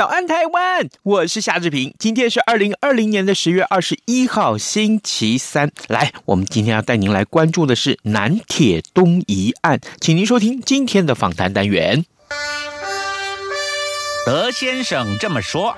早安台湾，我是夏志平。今天是二零二零年的十月二十一号，星期三。来，我们今天要带您来关注的是南铁东移案，请您收听今天的访谈单元。德先生这么说。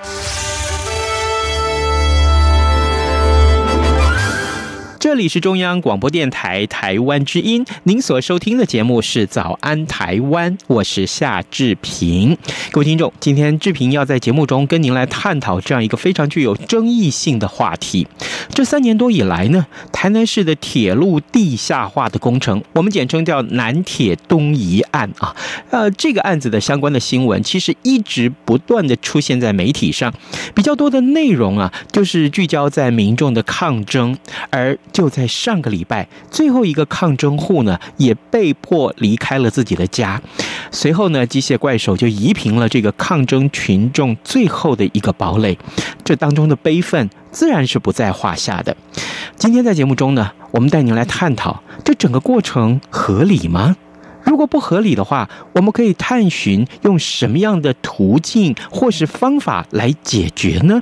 这里是中央广播电台台湾之音，您所收听的节目是《早安台湾》，我是夏志平。各位听众，今天志平要在节目中跟您来探讨这样一个非常具有争议性的话题。这三年多以来呢，台南市的铁路地下化的工程，我们简称叫南铁东移案啊。呃，这个案子的相关的新闻，其实一直不断的出现在媒体上，比较多的内容啊，就是聚焦在民众的抗争，而就就在上个礼拜，最后一个抗争户呢，也被迫离开了自己的家。随后呢，机械怪兽就夷平了这个抗争群众最后的一个堡垒。这当中的悲愤自然是不在话下的。今天在节目中呢，我们带您来探讨这整个过程合理吗？如果不合理的话，我们可以探寻用什么样的途径或是方法来解决呢？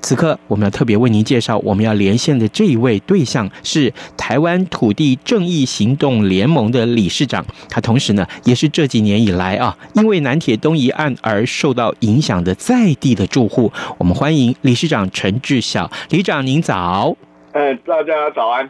此刻，我们要特别为您介绍我们要连线的这一位对象是台湾土地正义行动联盟的理事长，他同时呢也是这几年以来啊，因为南铁东移案而受到影响的在地的住户。我们欢迎理事长陈志晓，理事长您早。嗯，大家早安。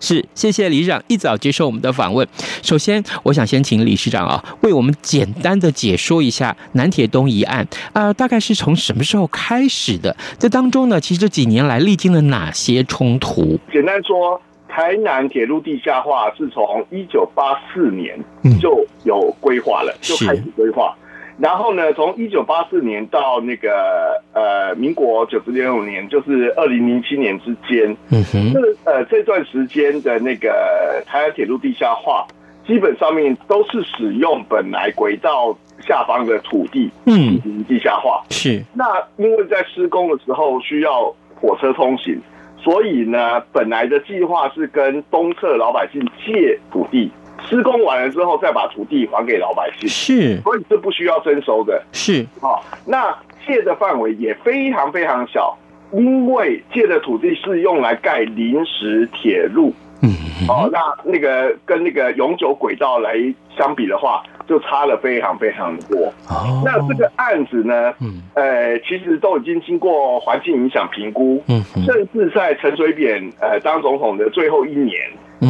是，谢谢理事长一早接受我们的访问。首先，我想先请理事长啊，为我们简单的解说一下南铁东一案啊、呃，大概是从什么时候开始的？这当中呢，其实这几年来历经了哪些冲突？简单说，台南铁路地下化是从一九八四年就有规划了，嗯、就开始规划。然后呢，从一九八四年到那个呃民国九十六年，就是二零零七年之间，嗯哼，这呃这段时间的那个台湾铁路地下化，基本上面都是使用本来轨道下方的土地，进行地下化。嗯、是。那因为在施工的时候需要火车通行，所以呢，本来的计划是跟东侧老百姓借土地。施工完了之后，再把土地还给老百姓，是，所以是不需要征收的，是。好，那借的范围也非常非常小，因为借的土地是用来盖临时铁路，嗯，哦，那那个跟那个永久轨道来相比的话，就差了非常非常多。哦，那这个案子呢，嗯，呃，其实都已经经过环境影响评估，嗯，甚至在陈水扁呃当总统的最后一年。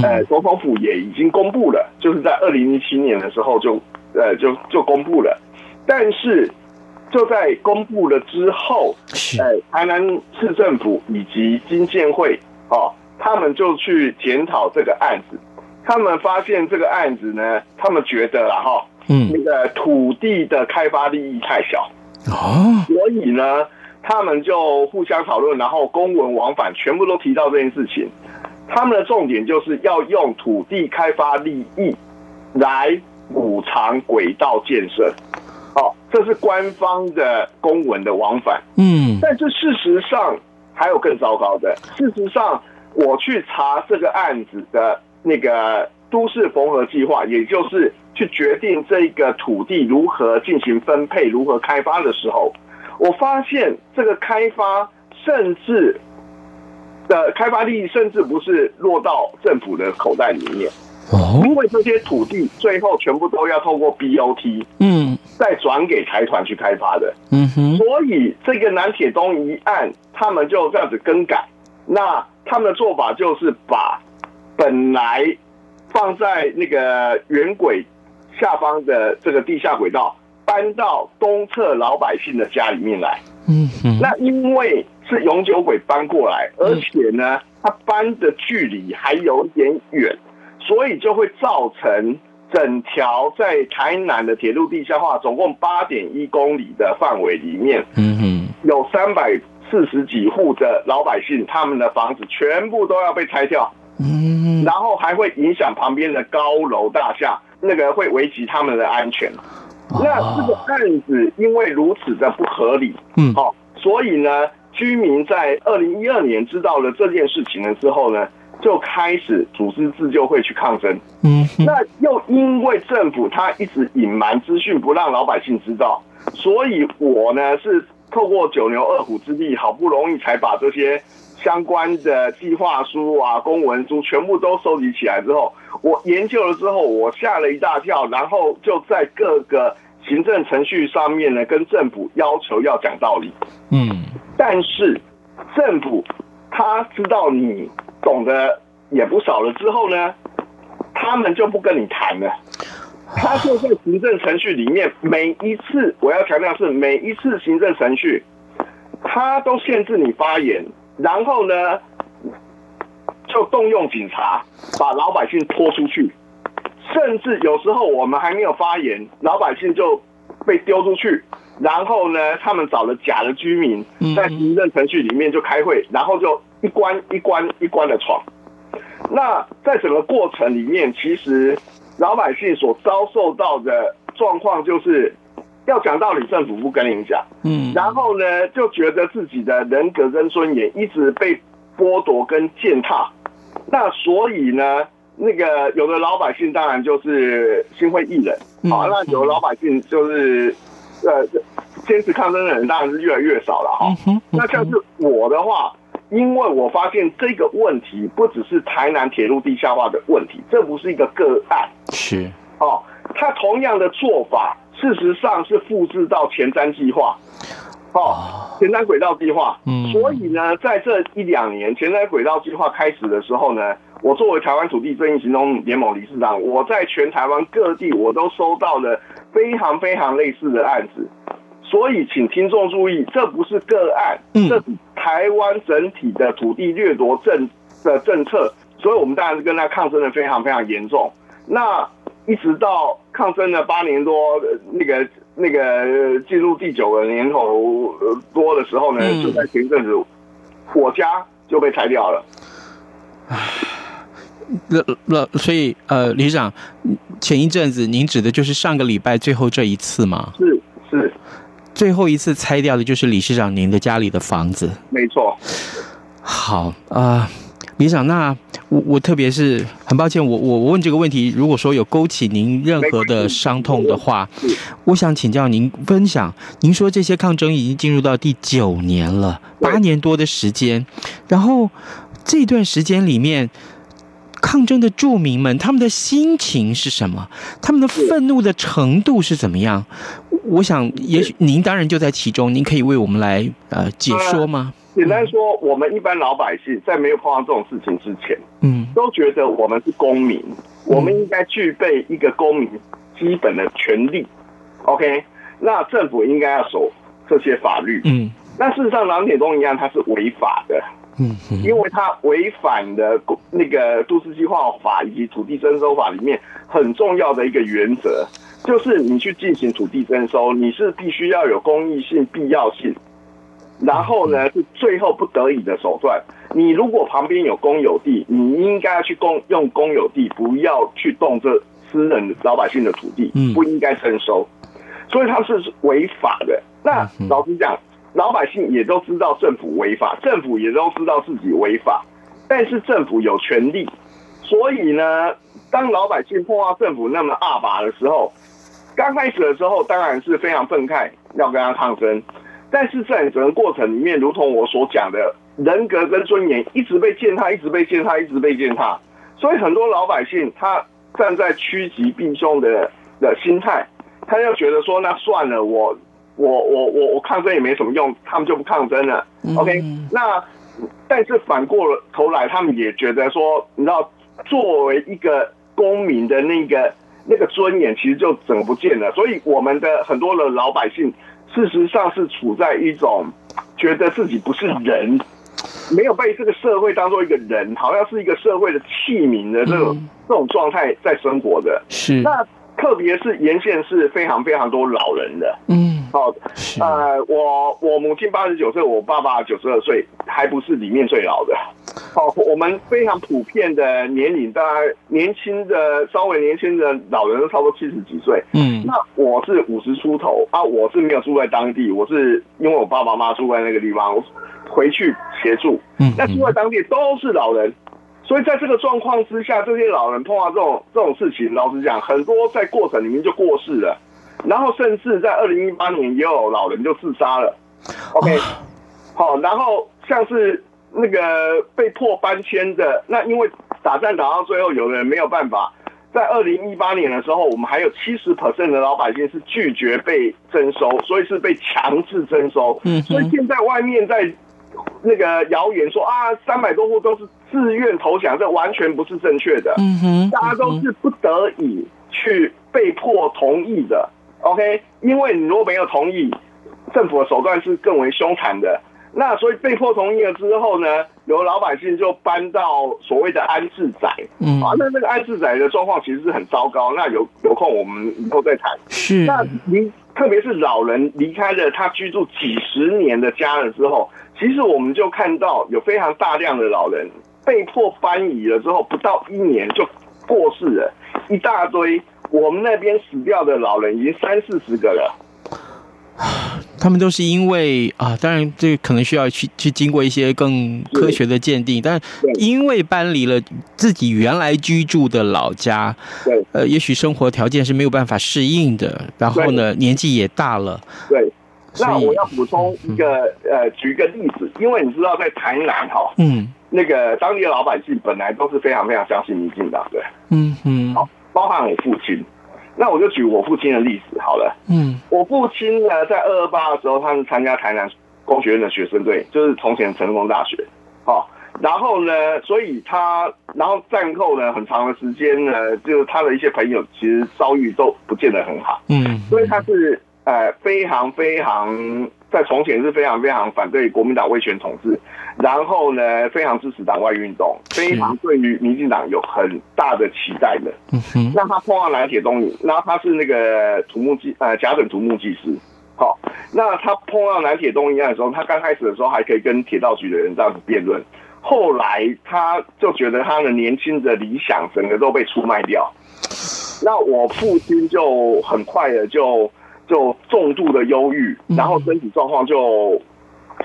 呃，总统府也已经公布了，就是在二零一七年的时候就，呃，就就公布了。但是就在公布了之后，呃，台南市政府以及金建会哦，他们就去检讨这个案子。他们发现这个案子呢，他们觉得啦哈，嗯，那个土地的开发利益太小哦，所以呢，他们就互相讨论，然后公文往返，全部都提到这件事情。他们的重点就是要用土地开发利益来补偿轨道建设，哦，这是官方的公文的往返。嗯，但是事实上还有更糟糕的。事实上，我去查这个案子的那个都市缝合计划，也就是去决定这个土地如何进行分配、如何开发的时候，我发现这个开发甚至。的开发利益甚至不是落到政府的口袋里面，因为这些土地最后全部都要透过 BOT，嗯，再转给财团去开发的，嗯哼，所以这个南铁东一案，他们就这样子更改，那他们的做法就是把本来放在那个圆轨下方的这个地下轨道搬到东侧老百姓的家里面来，嗯哼，那因为。是永久轨搬过来，而且呢，它搬的距离还有点远，所以就会造成整条在台南的铁路地下化，总共八点一公里的范围里面，嗯哼，有三百四十几户的老百姓，他们的房子全部都要被拆掉，嗯，然后还会影响旁边的高楼大厦，那个会危及他们的安全。那这个案子因为如此的不合理，嗯，好，所以呢，居民在二零一二年知道了这件事情了之后呢，就开始组织自救会去抗争。嗯，那又因为政府他一直隐瞒资讯，不让老百姓知道，所以我呢是透过九牛二虎之力，好不容易才把这些相关的计划书啊、公文书全部都收集起来之后，我研究了之后，我吓了一大跳，然后就在各个行政程序上面呢，跟政府要求要讲道理。但是政府他知道你懂得也不少了之后呢，他们就不跟你谈了。他就在行政程序里面，每一次我要强调是每一次行政程序，他都限制你发言，然后呢，就动用警察把老百姓拖出去，甚至有时候我们还没有发言，老百姓就被丢出去，然后呢，他们找了假的居民在行政程序里面就开会，然后就一关一关一关的闯。那在整个过程里面，其实老百姓所遭受到的状况就是，要讲道理，政府不跟你讲，嗯，然后呢，就觉得自己的人格跟尊严一直被剥夺跟践踏，那所以呢，那个有的老百姓当然就是心灰意冷，好，那有的老百姓就是呃坚持抗争的人当然是越来越少了哈。那像是我的话。因为我发现这个问题不只是台南铁路地下化的问题，这不是一个个案，是。哦，他同样的做法，事实上是复制到前瞻计划，哦，前瞻轨道计划，嗯，所以呢，在这一两年前瞻轨道计划开始的时候呢，我作为台湾土地正义行动联盟理事长，我在全台湾各地我都收到了非常非常类似的案子。所以，请听众注意，这不是个案，这是台湾整体的土地掠夺政的政策。所以我们当然是跟他抗争的非常非常严重。那一直到抗争了八年多，那个那个进入第九个年头多的时候呢，就在前阵子，我家就被拆掉了。那那所以呃，理事长，前一阵子您指的就是上个礼拜最后这一次吗？是是。最后一次拆掉的就是理事长您的家里的房子，没错。好啊、呃，理事长，那我我特别是很抱歉，我我我问这个问题，如果说有勾起您任何的伤痛的话，我想请教您分享。您说这些抗争已经进入到第九年了，八年多的时间，然后这段时间里面。抗争的住民们，他们的心情是什么？他们的愤怒的程度是怎么样？我想，也许您当然就在其中，您可以为我们来呃解说吗？简单说，我们一般老百姓在没有碰到这种事情之前，嗯，都觉得我们是公民，我们应该具备一个公民基本的权利。OK，那政府应该要守这些法律。嗯，那事实上，南铁东一样，它是违法的。嗯，因为它违反了那个都市计划法以及土地征收法里面很重要的一个原则，就是你去进行土地征收，你是必须要有公益性、必要性，然后呢是最后不得已的手段。你如果旁边有公有地，你应该要去公用公有地，不要去动这私人老百姓的土地，不应该征收，所以它是违法的。那老实讲。老百姓也都知道政府违法，政府也都知道自己违法，但是政府有权利，所以呢，当老百姓碰到政府那么恶法的时候，刚开始的时候当然是非常愤慨，要跟他抗争，但是在整个过程里面，如同我所讲的，人格跟尊严一直被践踏，一直被践踏，一直被践踏，所以很多老百姓他站在趋吉避凶的的心态，他就觉得说，那算了，我。我我我我抗争也没什么用，他们就不抗争了。OK，那但是反过头来，他们也觉得说，你知道，作为一个公民的那个那个尊严，其实就整个不见了。所以我们的很多的老百姓，事实上是处在一种觉得自己不是人没有被这个社会当做一个人，好像是一个社会的器皿的这种、嗯、这种状态在生活的。是那特别是沿线是非常非常多老人的。嗯，好，呃，我我母亲八十九岁，我爸爸九十二岁，还不是里面最老的。好，我们非常普遍的年龄，大概年轻的稍微年轻的老人都差不多七十几岁。嗯，那我是五十出头啊，我是没有住在当地，我是因为我爸爸妈妈住在那个地方。回去协助，嗯，那住在当地都是老人，所以在这个状况之下，这些老人碰到这种这种事情，老实讲，很多在过程里面就过世了，然后甚至在二零一八年也有老人就自杀了。OK，好，然后像是那个被迫搬迁的，那因为打战打到最后，有的人没有办法。在二零一八年的时候，我们还有七十 percent 的老百姓是拒绝被征收，所以是被强制征收。嗯，所以现在外面在。那个谣言说啊，三百多户都是自愿投降，这完全不是正确的。嗯哼，大家都是不得已去被迫同意的。OK，因为你如果没有同意，政府的手段是更为凶残的。那所以被迫同意了之后呢，有老百姓就搬到所谓的安置宅。嗯，啊，那那个安置宅的状况其实是很糟糕。那有有空我们以后再谈。是，那您特别是老人离开了他居住几十年的家了之后。其实我们就看到有非常大量的老人被迫搬移了之后，不到一年就过世了，一大堆。我们那边死掉的老人已经三四十个了。他们都是因为啊，当然这可能需要去去经过一些更科学的鉴定，但因为搬离了自己原来居住的老家，对，呃，也许生活条件是没有办法适应的，然后呢，年纪也大了，对。那我要补充一个、嗯、呃，举一个例子，因为你知道在台南哈，嗯，那个当地的老百姓本来都是非常非常相信民进党的，嗯嗯，好，包含我父亲，那我就举我父亲的例子好了，嗯，我父亲呢在二二八的时候，他是参加台南工学院的学生队，就是从前成功大学，好，然后呢，所以他然后战后呢很长的时间呢，就是他的一些朋友其实遭遇都不见得很好，嗯，所以他是。呃，非常非常在从前是非常非常反对国民党威权统治，然后呢，非常支持党外运动，非常对于民进党有很大的期待的。嗯哼，那他碰到南铁东移，然后他是那个土木技呃甲等土木技师。好，那他碰到南铁东一案的时候，他刚开始的时候还可以跟铁道局的人这样子辩论，后来他就觉得他的年轻的理想整个都被出卖掉。那我父亲就很快的就。就重度的忧郁，然后身体状况就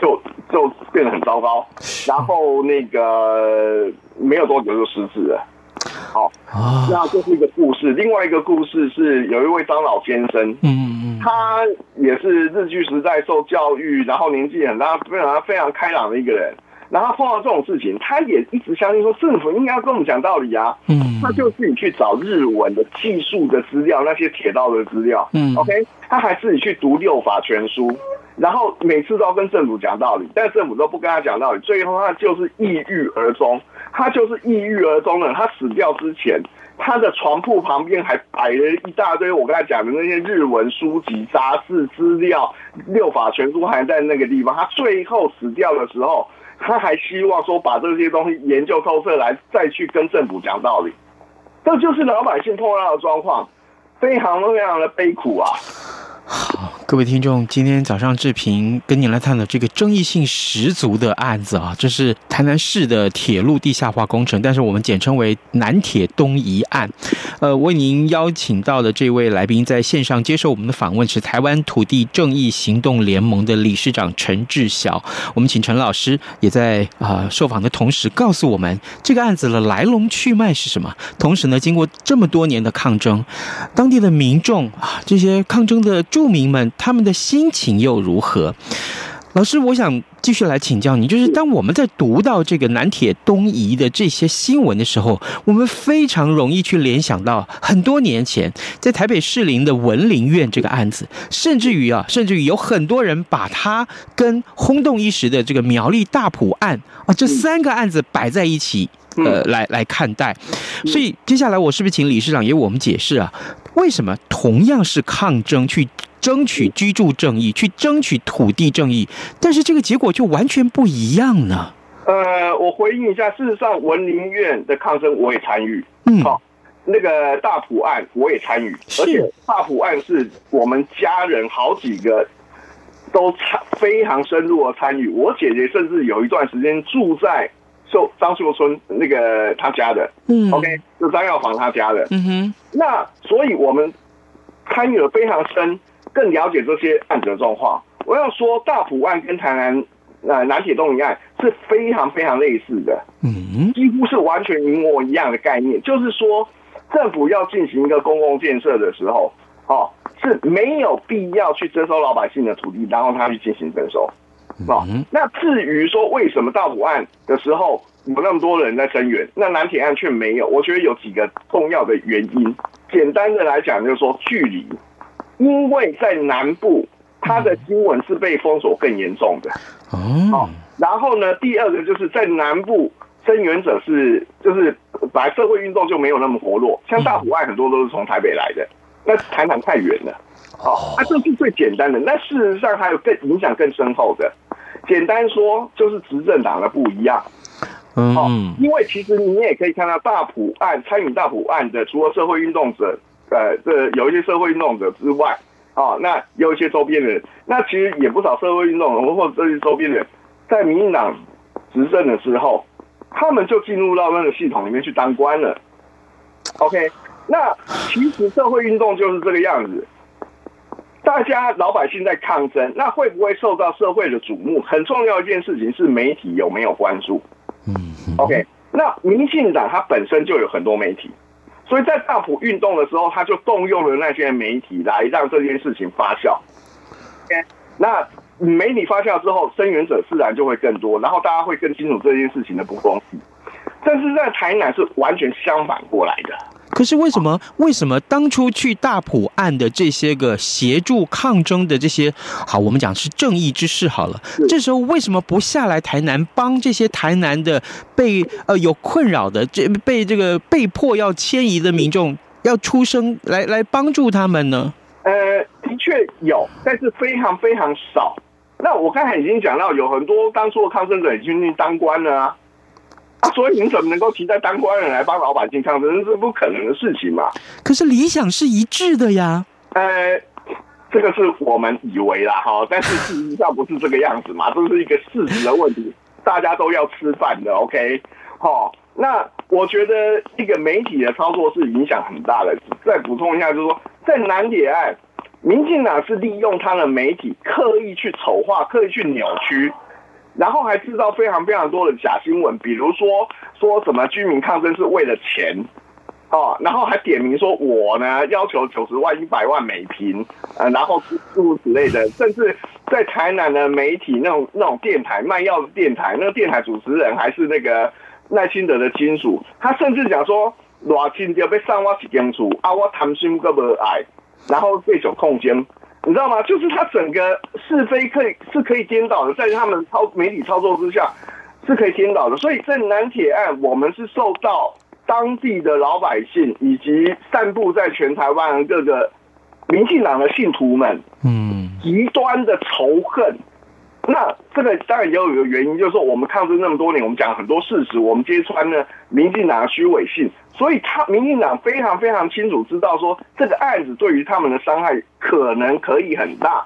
就就变得很糟糕，然后那个没有多久就失智了。好，那这是一个故事。另外一个故事是有一位张老先生，嗯嗯，他也是日据时代受教育，然后年纪很大，非常非常开朗的一个人。然后碰到这种事情，他也一直相信说政府应该要跟我们讲道理啊。嗯，他就自己去找日文的技术的资料，那些铁道的资料。嗯，OK，他还自己去读六法全书，然后每次都要跟政府讲道理，但政府都不跟他讲道理，最后他就是抑郁而终。他就是抑郁而终了。他死掉之前，他的床铺旁边还摆了一大堆我刚才讲的那些日文书籍、杂志资料，六法全书还在那个地方。他最后死掉的时候。他还希望说把这些东西研究透彻，来再去跟政府讲道理，这就是老百姓碰到的状况，非常非常的悲苦啊。各位听众，今天早上志平跟您来探讨这个争议性十足的案子啊，这是台南市的铁路地下化工程，但是我们简称为南铁东移案。呃，为您邀请到的这位来宾在线上接受我们的访问是台湾土地正义行动联盟的理事长陈志晓。我们请陈老师也在啊、呃、受访的同时告诉我们这个案子的来龙去脉是什么。同时呢，经过这么多年的抗争，当地的民众啊，这些抗争的。住民们他们的心情又如何？老师，我想继续来请教你，就是当我们在读到这个南铁东移的这些新闻的时候，我们非常容易去联想到很多年前在台北士林的文林院这个案子，甚至于啊，甚至于有很多人把它跟轰动一时的这个苗栗大埔案啊这三个案子摆在一起，呃，来来看待。所以接下来我是不是请理事长也为我们解释啊？为什么同样是抗争，去争取居住正义，去争取土地正义，但是这个结果就完全不一样呢？呃，我回应一下，事实上文林院的抗争我也参与，嗯，好、哦，那个大埔案我也参与，而且大埔案是我们家人好几个都参非常深入的参与，我姐姐甚至有一段时间住在秀张秀村那个他家的，嗯，OK，就张耀煌他家的，嗯哼，那所以我们参与了非常深，更了解这些案子的状况。我要说，大埔案跟台南呃南铁东一案是非常非常类似的，嗯，几乎是完全一模一样的概念。就是说，政府要进行一个公共建设的时候，哦，是没有必要去征收老百姓的土地，然后他去进行征收。哦，那至于说为什么大埔案的时候有那么多人在声援，那南铁案却没有？我觉得有几个重要的原因。简单的来讲，就是说距离，因为在南部。他的新闻是被封锁更严重的。哦，然后呢，第二个就是在南部声援者是就是本来社会运动就没有那么活络，像大埔案很多都是从台北来的，那台南太远了，哦，那这是最简单的。那事实上还有更影响更深厚的，简单说就是执政党的不一样，哦，因为其实你也可以看到大埔案参与大埔案的，除了社会运动者，呃，这有一些社会运动者之外。啊，那有一些周边的人，那其实也不少社会运动人或者这些周边的人，在民进党执政的时候，他们就进入到那个系统里面去当官了。OK，那其实社会运动就是这个样子，大家老百姓在抗争，那会不会受到社会的瞩目？很重要一件事情是媒体有没有关注。嗯，OK，那民进党它本身就有很多媒体。所以在大埔运动的时候，他就动用了那些媒体来让这件事情发酵。那媒体发酵之后，声援者自然就会更多，然后大家会更清楚这件事情的不公平。但是在台南是完全相反过来的。可是为什么？为什么当初去大埔案的这些个协助抗争的这些，好，我们讲是正义之士好了。这时候为什么不下来台南帮这些台南的被呃有困扰的这被这个被迫要迁移的民众要出声来来帮助他们呢？呃，的确有，但是非常非常少。那我刚才已经讲到，有很多当初的抗争者已经去当官了啊。所以你怎么能够期待当官人来帮老百姓抗争？这是不可能的事情嘛。可是理想是一致的呀。呃，这个是我们以为啦，哈，但是事实上不是这个样子嘛，这是一个事实的问题。大家都要吃饭的，OK？好，那我觉得一个媒体的操作是影响很大的。再补充一下，就是说，在南铁案，民进党是利用他的媒体刻意去丑化、刻意去扭曲。然后还制造非常非常多的假新闻，比如说说什么居民抗争是为了钱，哦，然后还点名说我呢要求九十万、一百万每坪，呃，然后诸如此类的，甚至在台南的媒体那种那种电台卖药的电台，那个电台主持人还是那个赖清德的亲属，他甚至讲说，偌亲就被上挖几间厝啊，我贪心个无爱，然后被手控监。你知道吗？就是他整个是非可以是可以颠倒的，在他们操媒体操作之下是可以颠倒的。所以在南铁案，我们是受到当地的老百姓以及散布在全台湾各个民进党的信徒们，嗯，极端的仇恨。那这个当然也有一个原因，就是说我们抗争那么多年，我们讲很多事实，我们揭穿了民进党的虚伪性，所以他民进党非常非常清楚知道说这个案子对于他们的伤害可能可以很大。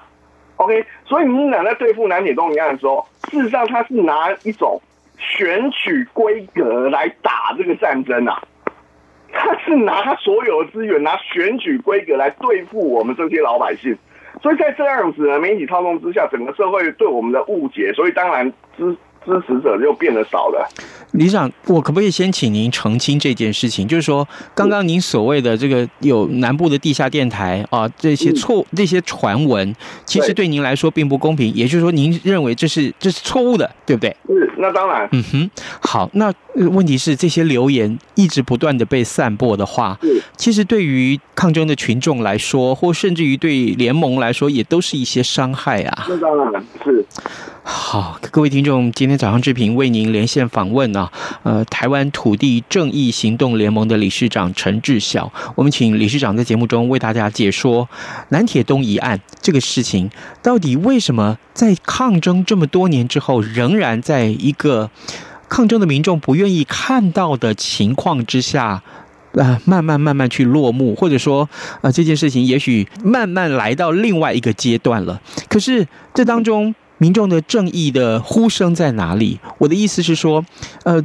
OK，所以民进党在对付南铁东一案的时候，事实上他是拿一种选举规格来打这个战争啊，他是拿他所有的资源，拿选举规格来对付我们这些老百姓。所以在这样子的媒体操纵之下，整个社会对我们的误解，所以当然支支持者就变得少了。理事长，我可不可以先请您澄清这件事情？就是说，刚刚您所谓的这个有南部的地下电台啊，这些错这些传闻，其实对您来说并不公平。也就是说，您认为这是这是错误的，对不对？是，那当然。嗯哼，好，那问题是这些流言一直不断的被散播的话，其实对于抗争的群众来说，或甚至于对联盟来说，也都是一些伤害啊。那当然是。好，各位听众，今天早上志平为您连线访问啊，呃，台湾土地正义行动联盟的理事长陈志晓，我们请理事长在节目中为大家解说南铁东移案这个事情，到底为什么在抗争这么多年之后，仍然在一个抗争的民众不愿意看到的情况之下，呃，慢慢慢慢去落幕，或者说，呃，这件事情也许慢慢来到另外一个阶段了。可是这当中，民众的正义的呼声在哪里？我的意思是说，呃，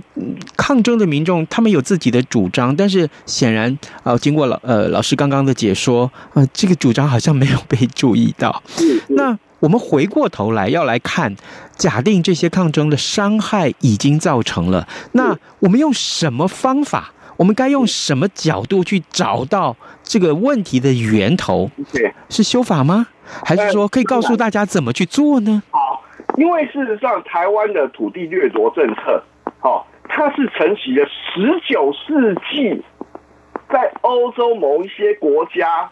抗争的民众他们有自己的主张，但是显然，啊、呃，经过老呃老师刚刚的解说，呃，这个主张好像没有被注意到。那我们回过头来要来看，假定这些抗争的伤害已经造成了，那我们用什么方法？我们该用什么角度去找到这个问题的源头？是修法吗？还是说可以告诉大家怎么去做呢？好，因为事实上，台湾的土地掠夺政策，好，它是承袭了十九世纪在欧洲某一些国家，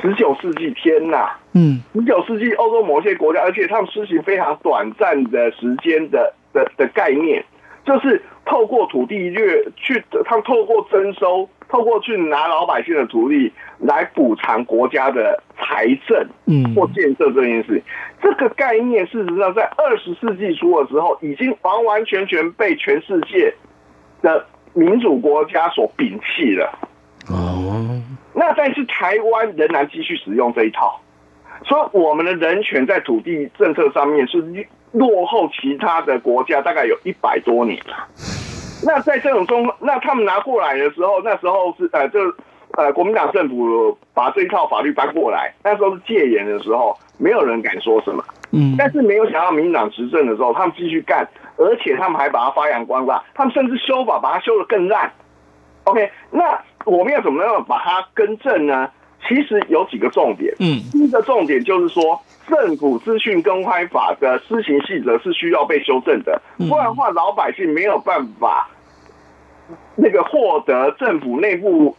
十九世纪天呐，嗯，十九世纪欧洲某些国家，而且他们施行非常短暂的时间的的的概念。就是透过土地掠去，他们透过征收，透过去拿老百姓的土地来补偿国家的财政，嗯，或建设这件事情。这个概念事实上在二十世纪初的时候，已经完完全全被全世界的民主国家所摒弃了。哦，那但是台湾仍然继续使用这一套，所以我们的人权在土地政策上面是。落后其他的国家大概有一百多年了。那在这种中，那他们拿过来的时候，那时候是呃，就呃，国民党政府把这一套法律搬过来，那时候是戒严的时候，没有人敢说什么。嗯。但是没有想到民进党执政的时候，他们继续干，而且他们还把它发扬光大，他们甚至修法把它修得更烂。OK，那我们要怎么样把它更正呢？其实有几个重点。嗯。第一个重点就是说。政府资讯公开法的施行细则是需要被修正的，不然的话，老百姓没有办法那个获得政府内部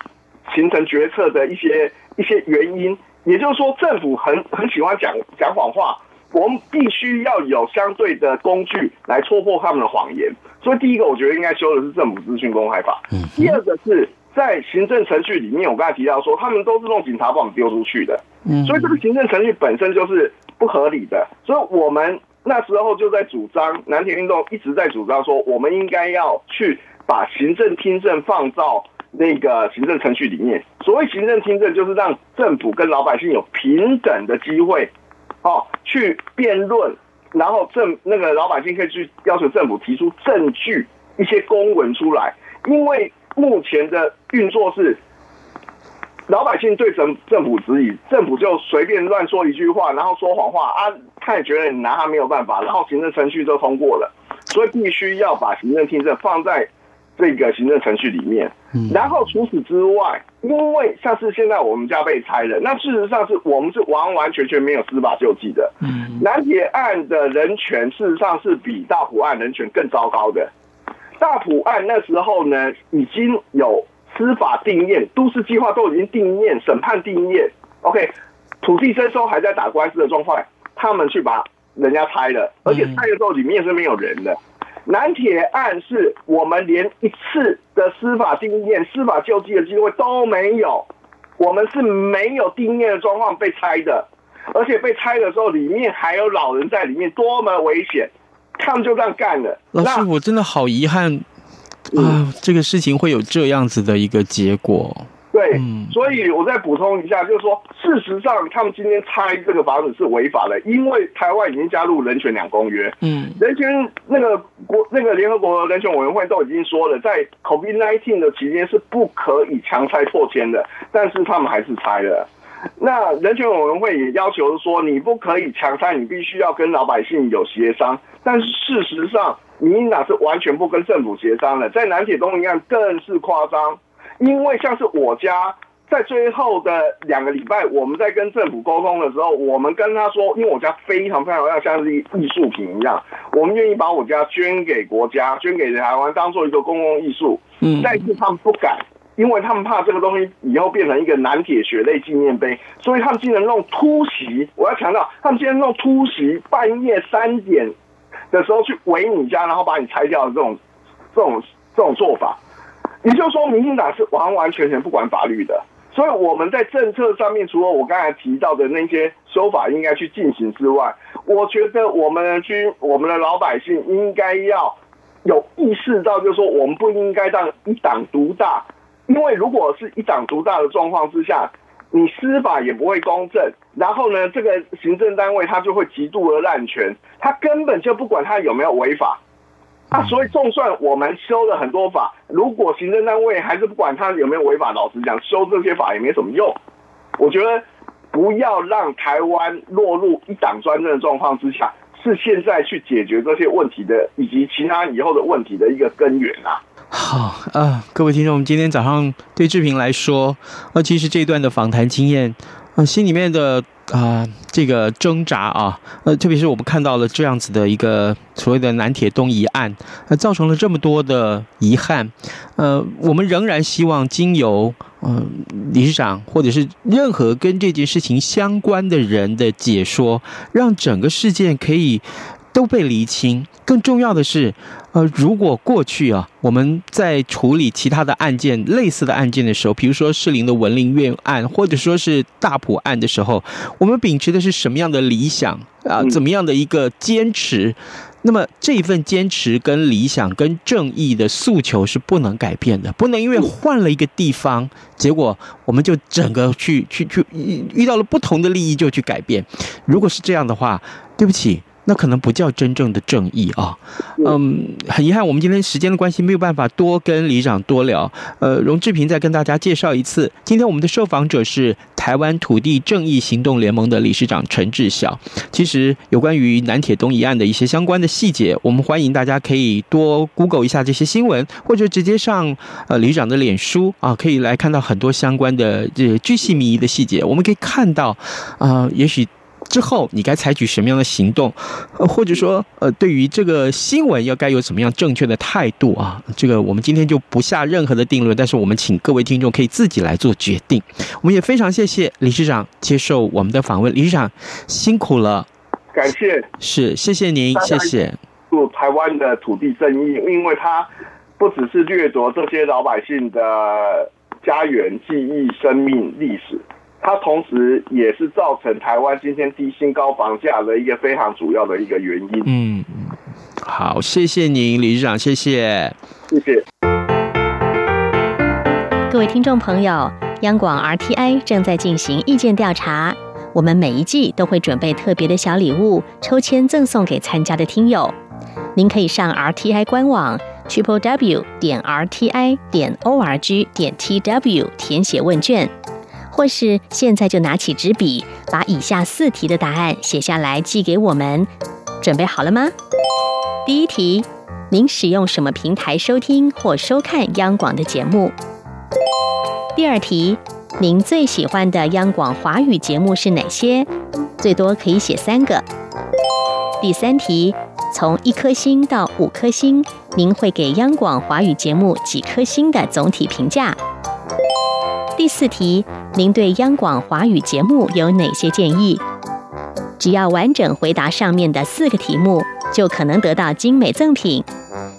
形成决策的一些一些原因。也就是说，政府很很喜欢讲讲谎话，我们必须要有相对的工具来戳破他们的谎言。所以，第一个我觉得应该修的是政府资讯公开法。第二个是在行政程序里面，我刚才提到说，他们都是用警察把我们丢出去的。嗯，所以这个行政程序本身就是不合理的，所以我们那时候就在主张，南田运动一直在主张说，我们应该要去把行政听证放到那个行政程序里面。所谓行政听证，就是让政府跟老百姓有平等的机会，哦，去辩论，然后政那个老百姓可以去要求政府提出证据，一些公文出来。因为目前的运作是。老百姓对政政府质疑，政府就随便乱说一句话，然后说谎话啊，他也觉得你拿他没有办法，然后行政程序就通过了，所以必须要把行政听证放在这个行政程序里面。然后除此之外，因为像是现在我们家被拆了，那事实上是我们是完完全全没有司法救济的。南铁案的人权事实上是比大埔案人权更糟糕的。大埔案那时候呢，已经有。司法定验，都市计划都已经定验，审判定验，OK，土地征收还在打官司的状况，他们去把人家拆了，而且拆的时候里面是没有人的。南铁案是我们连一次的司法定验、司法救济的机会都没有，我们是没有定验的状况被拆的，而且被拆的时候里面还有老人在里面，多么危险！他们就这样干了。老师，我真的好遗憾。啊，这个事情会有这样子的一个结果。对，嗯，所以我再补充一下，就是说，事实上，他们今天拆这个房子是违法的，因为台湾已经加入人权两公约。嗯，人权那个国那个联合国人权委员会都已经说了，在 COVID-19 的期间是不可以强拆破迁的，但是他们还是拆了。那人权委员会也要求说，你不可以强拆，你必须要跟老百姓有协商。但是事实上，民进党是完全不跟政府协商的，在南铁东一案更是夸张，因为像是我家在最后的两个礼拜，我们在跟政府沟通的时候，我们跟他说，因为我家非常非常要像是艺术品一样，我们愿意把我家捐给国家，捐给台湾，当做一个公共艺术。嗯，但是他们不敢，因为他们怕这个东西以后变成一个南铁血泪纪念碑，所以他们竟然弄突袭。我要强调，他们竟然弄突袭，半夜三点。的时候去围你家，然后把你拆掉的这种、这种、这种做法，也就是说，民进党是完完全全不管法律的。所以我们在政策上面，除了我刚才提到的那些修法应该去进行之外，我觉得我们的军、我们的老百姓应该要有意识到，就是说我们不应该让一党独大，因为如果是一党独大的状况之下，你司法也不会公正，然后呢，这个行政单位他就会极度的滥权，他根本就不管他有没有违法。啊，所以，就算我们修了很多法，如果行政单位还是不管他有没有违法，老实讲，修这些法也没什么用。我觉得不要让台湾落入一党专政的状况之下，是现在去解决这些问题的，以及其他以后的问题的一个根源啊。好啊、各位听众，我们今天早上对志平来说，呃，其实这段的访谈经验，呃，心里面的。啊、这个挣扎啊，呃，特别是我们看到了这样子的一个所谓的南铁东移案，呃，造成了这么多的遗憾，呃，我们仍然希望经由嗯、呃、理事长或者是任何跟这件事情相关的人的解说，让整个事件可以都被厘清。更重要的是，呃，如果过去啊，我们在处理其他的案件、类似的案件的时候，比如说士林的文林院案，或者说是大埔案的时候，我们秉持的是什么样的理想啊？怎么样的一个坚持？那么这一份坚持、跟理想、跟正义的诉求是不能改变的，不能因为换了一个地方，结果我们就整个去去去遇到了不同的利益就去改变。如果是这样的话，对不起。那可能不叫真正的正义啊，嗯，很遗憾，我们今天时间的关系没有办法多跟里长多聊。呃，容志平再跟大家介绍一次，今天我们的受访者是台湾土地正义行动联盟的理事长陈志晓。其实有关于南铁东移案的一些相关的细节，我们欢迎大家可以多 Google 一下这些新闻，或者直接上呃里长的脸书啊，可以来看到很多相关的这巨细靡遗的细节。我们可以看到啊、呃，也许。之后你该采取什么样的行动，呃，或者说，呃，对于这个新闻要该有怎么样正确的态度啊？这个我们今天就不下任何的定论，但是我们请各位听众可以自己来做决定。我们也非常谢谢理事长接受我们的访问，理事长辛苦了，感谢，是谢谢您，谢谢。祝台湾的土地正义，因为它不只是掠夺这些老百姓的家园、记忆、生命、历史。它同时也是造成台湾今天低薪高房价的一个非常主要的一个原因。嗯，好，谢谢您，理事长，谢谢，谢谢。各位听众朋友，央广 RTI 正在进行意见调查，我们每一季都会准备特别的小礼物，抽签赠送给参加的听友。您可以上 RTI 官网 triple w 点 rti 点 org 点 tw 填写问卷。或是现在就拿起纸笔，把以下四题的答案写下来寄给我们。准备好了吗？第一题，您使用什么平台收听或收看央广的节目？第二题，您最喜欢的央广华语节目是哪些？最多可以写三个。第三题，从一颗星到五颗星，您会给央广华语节目几颗星的总体评价？第四题，您对央广华语节目有哪些建议？只要完整回答上面的四个题目，就可能得到精美赠品。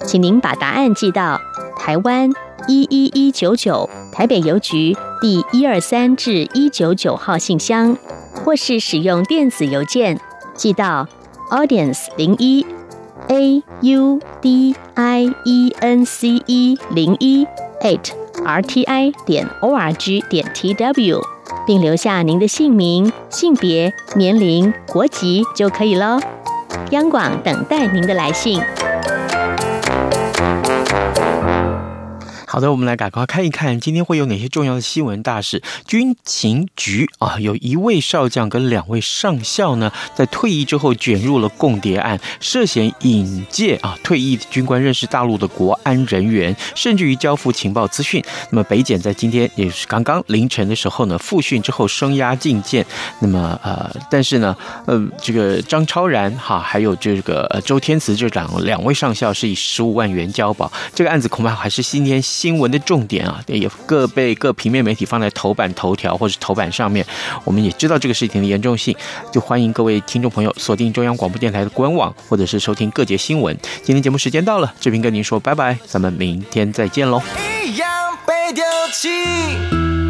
请您把答案寄到台湾一一一九九台北邮局第一二三至一九九号信箱，或是使用电子邮件寄到 audience 零一 a u d i e n c e 零一 eight r t i 点 o r g 点 t w，并留下您的姓名、性别、年龄、国籍就可以了。央广等待您的来信。好的，我们来赶快看一看今天会有哪些重要的新闻大事。军情局啊，有一位少将跟两位上校呢，在退役之后卷入了共谍案，涉嫌引介啊退役军官认识大陆的国安人员，甚至于交付情报资讯。那么北检在今天也是刚刚凌晨的时候呢，复讯之后声押进见。那么呃，但是呢，呃，这个张超然哈，还有这个呃周天慈这两两位上校是以十五万元交保。这个案子恐怕还是今天。新闻的重点啊，也各被各平面媒体放在头版头条或者头版上面。我们也知道这个事情的严重性，就欢迎各位听众朋友锁定中央广播电台的官网，或者是收听各节新闻。今天节目时间到了，志平跟您说拜拜，咱们明天再见喽。一样被丢弃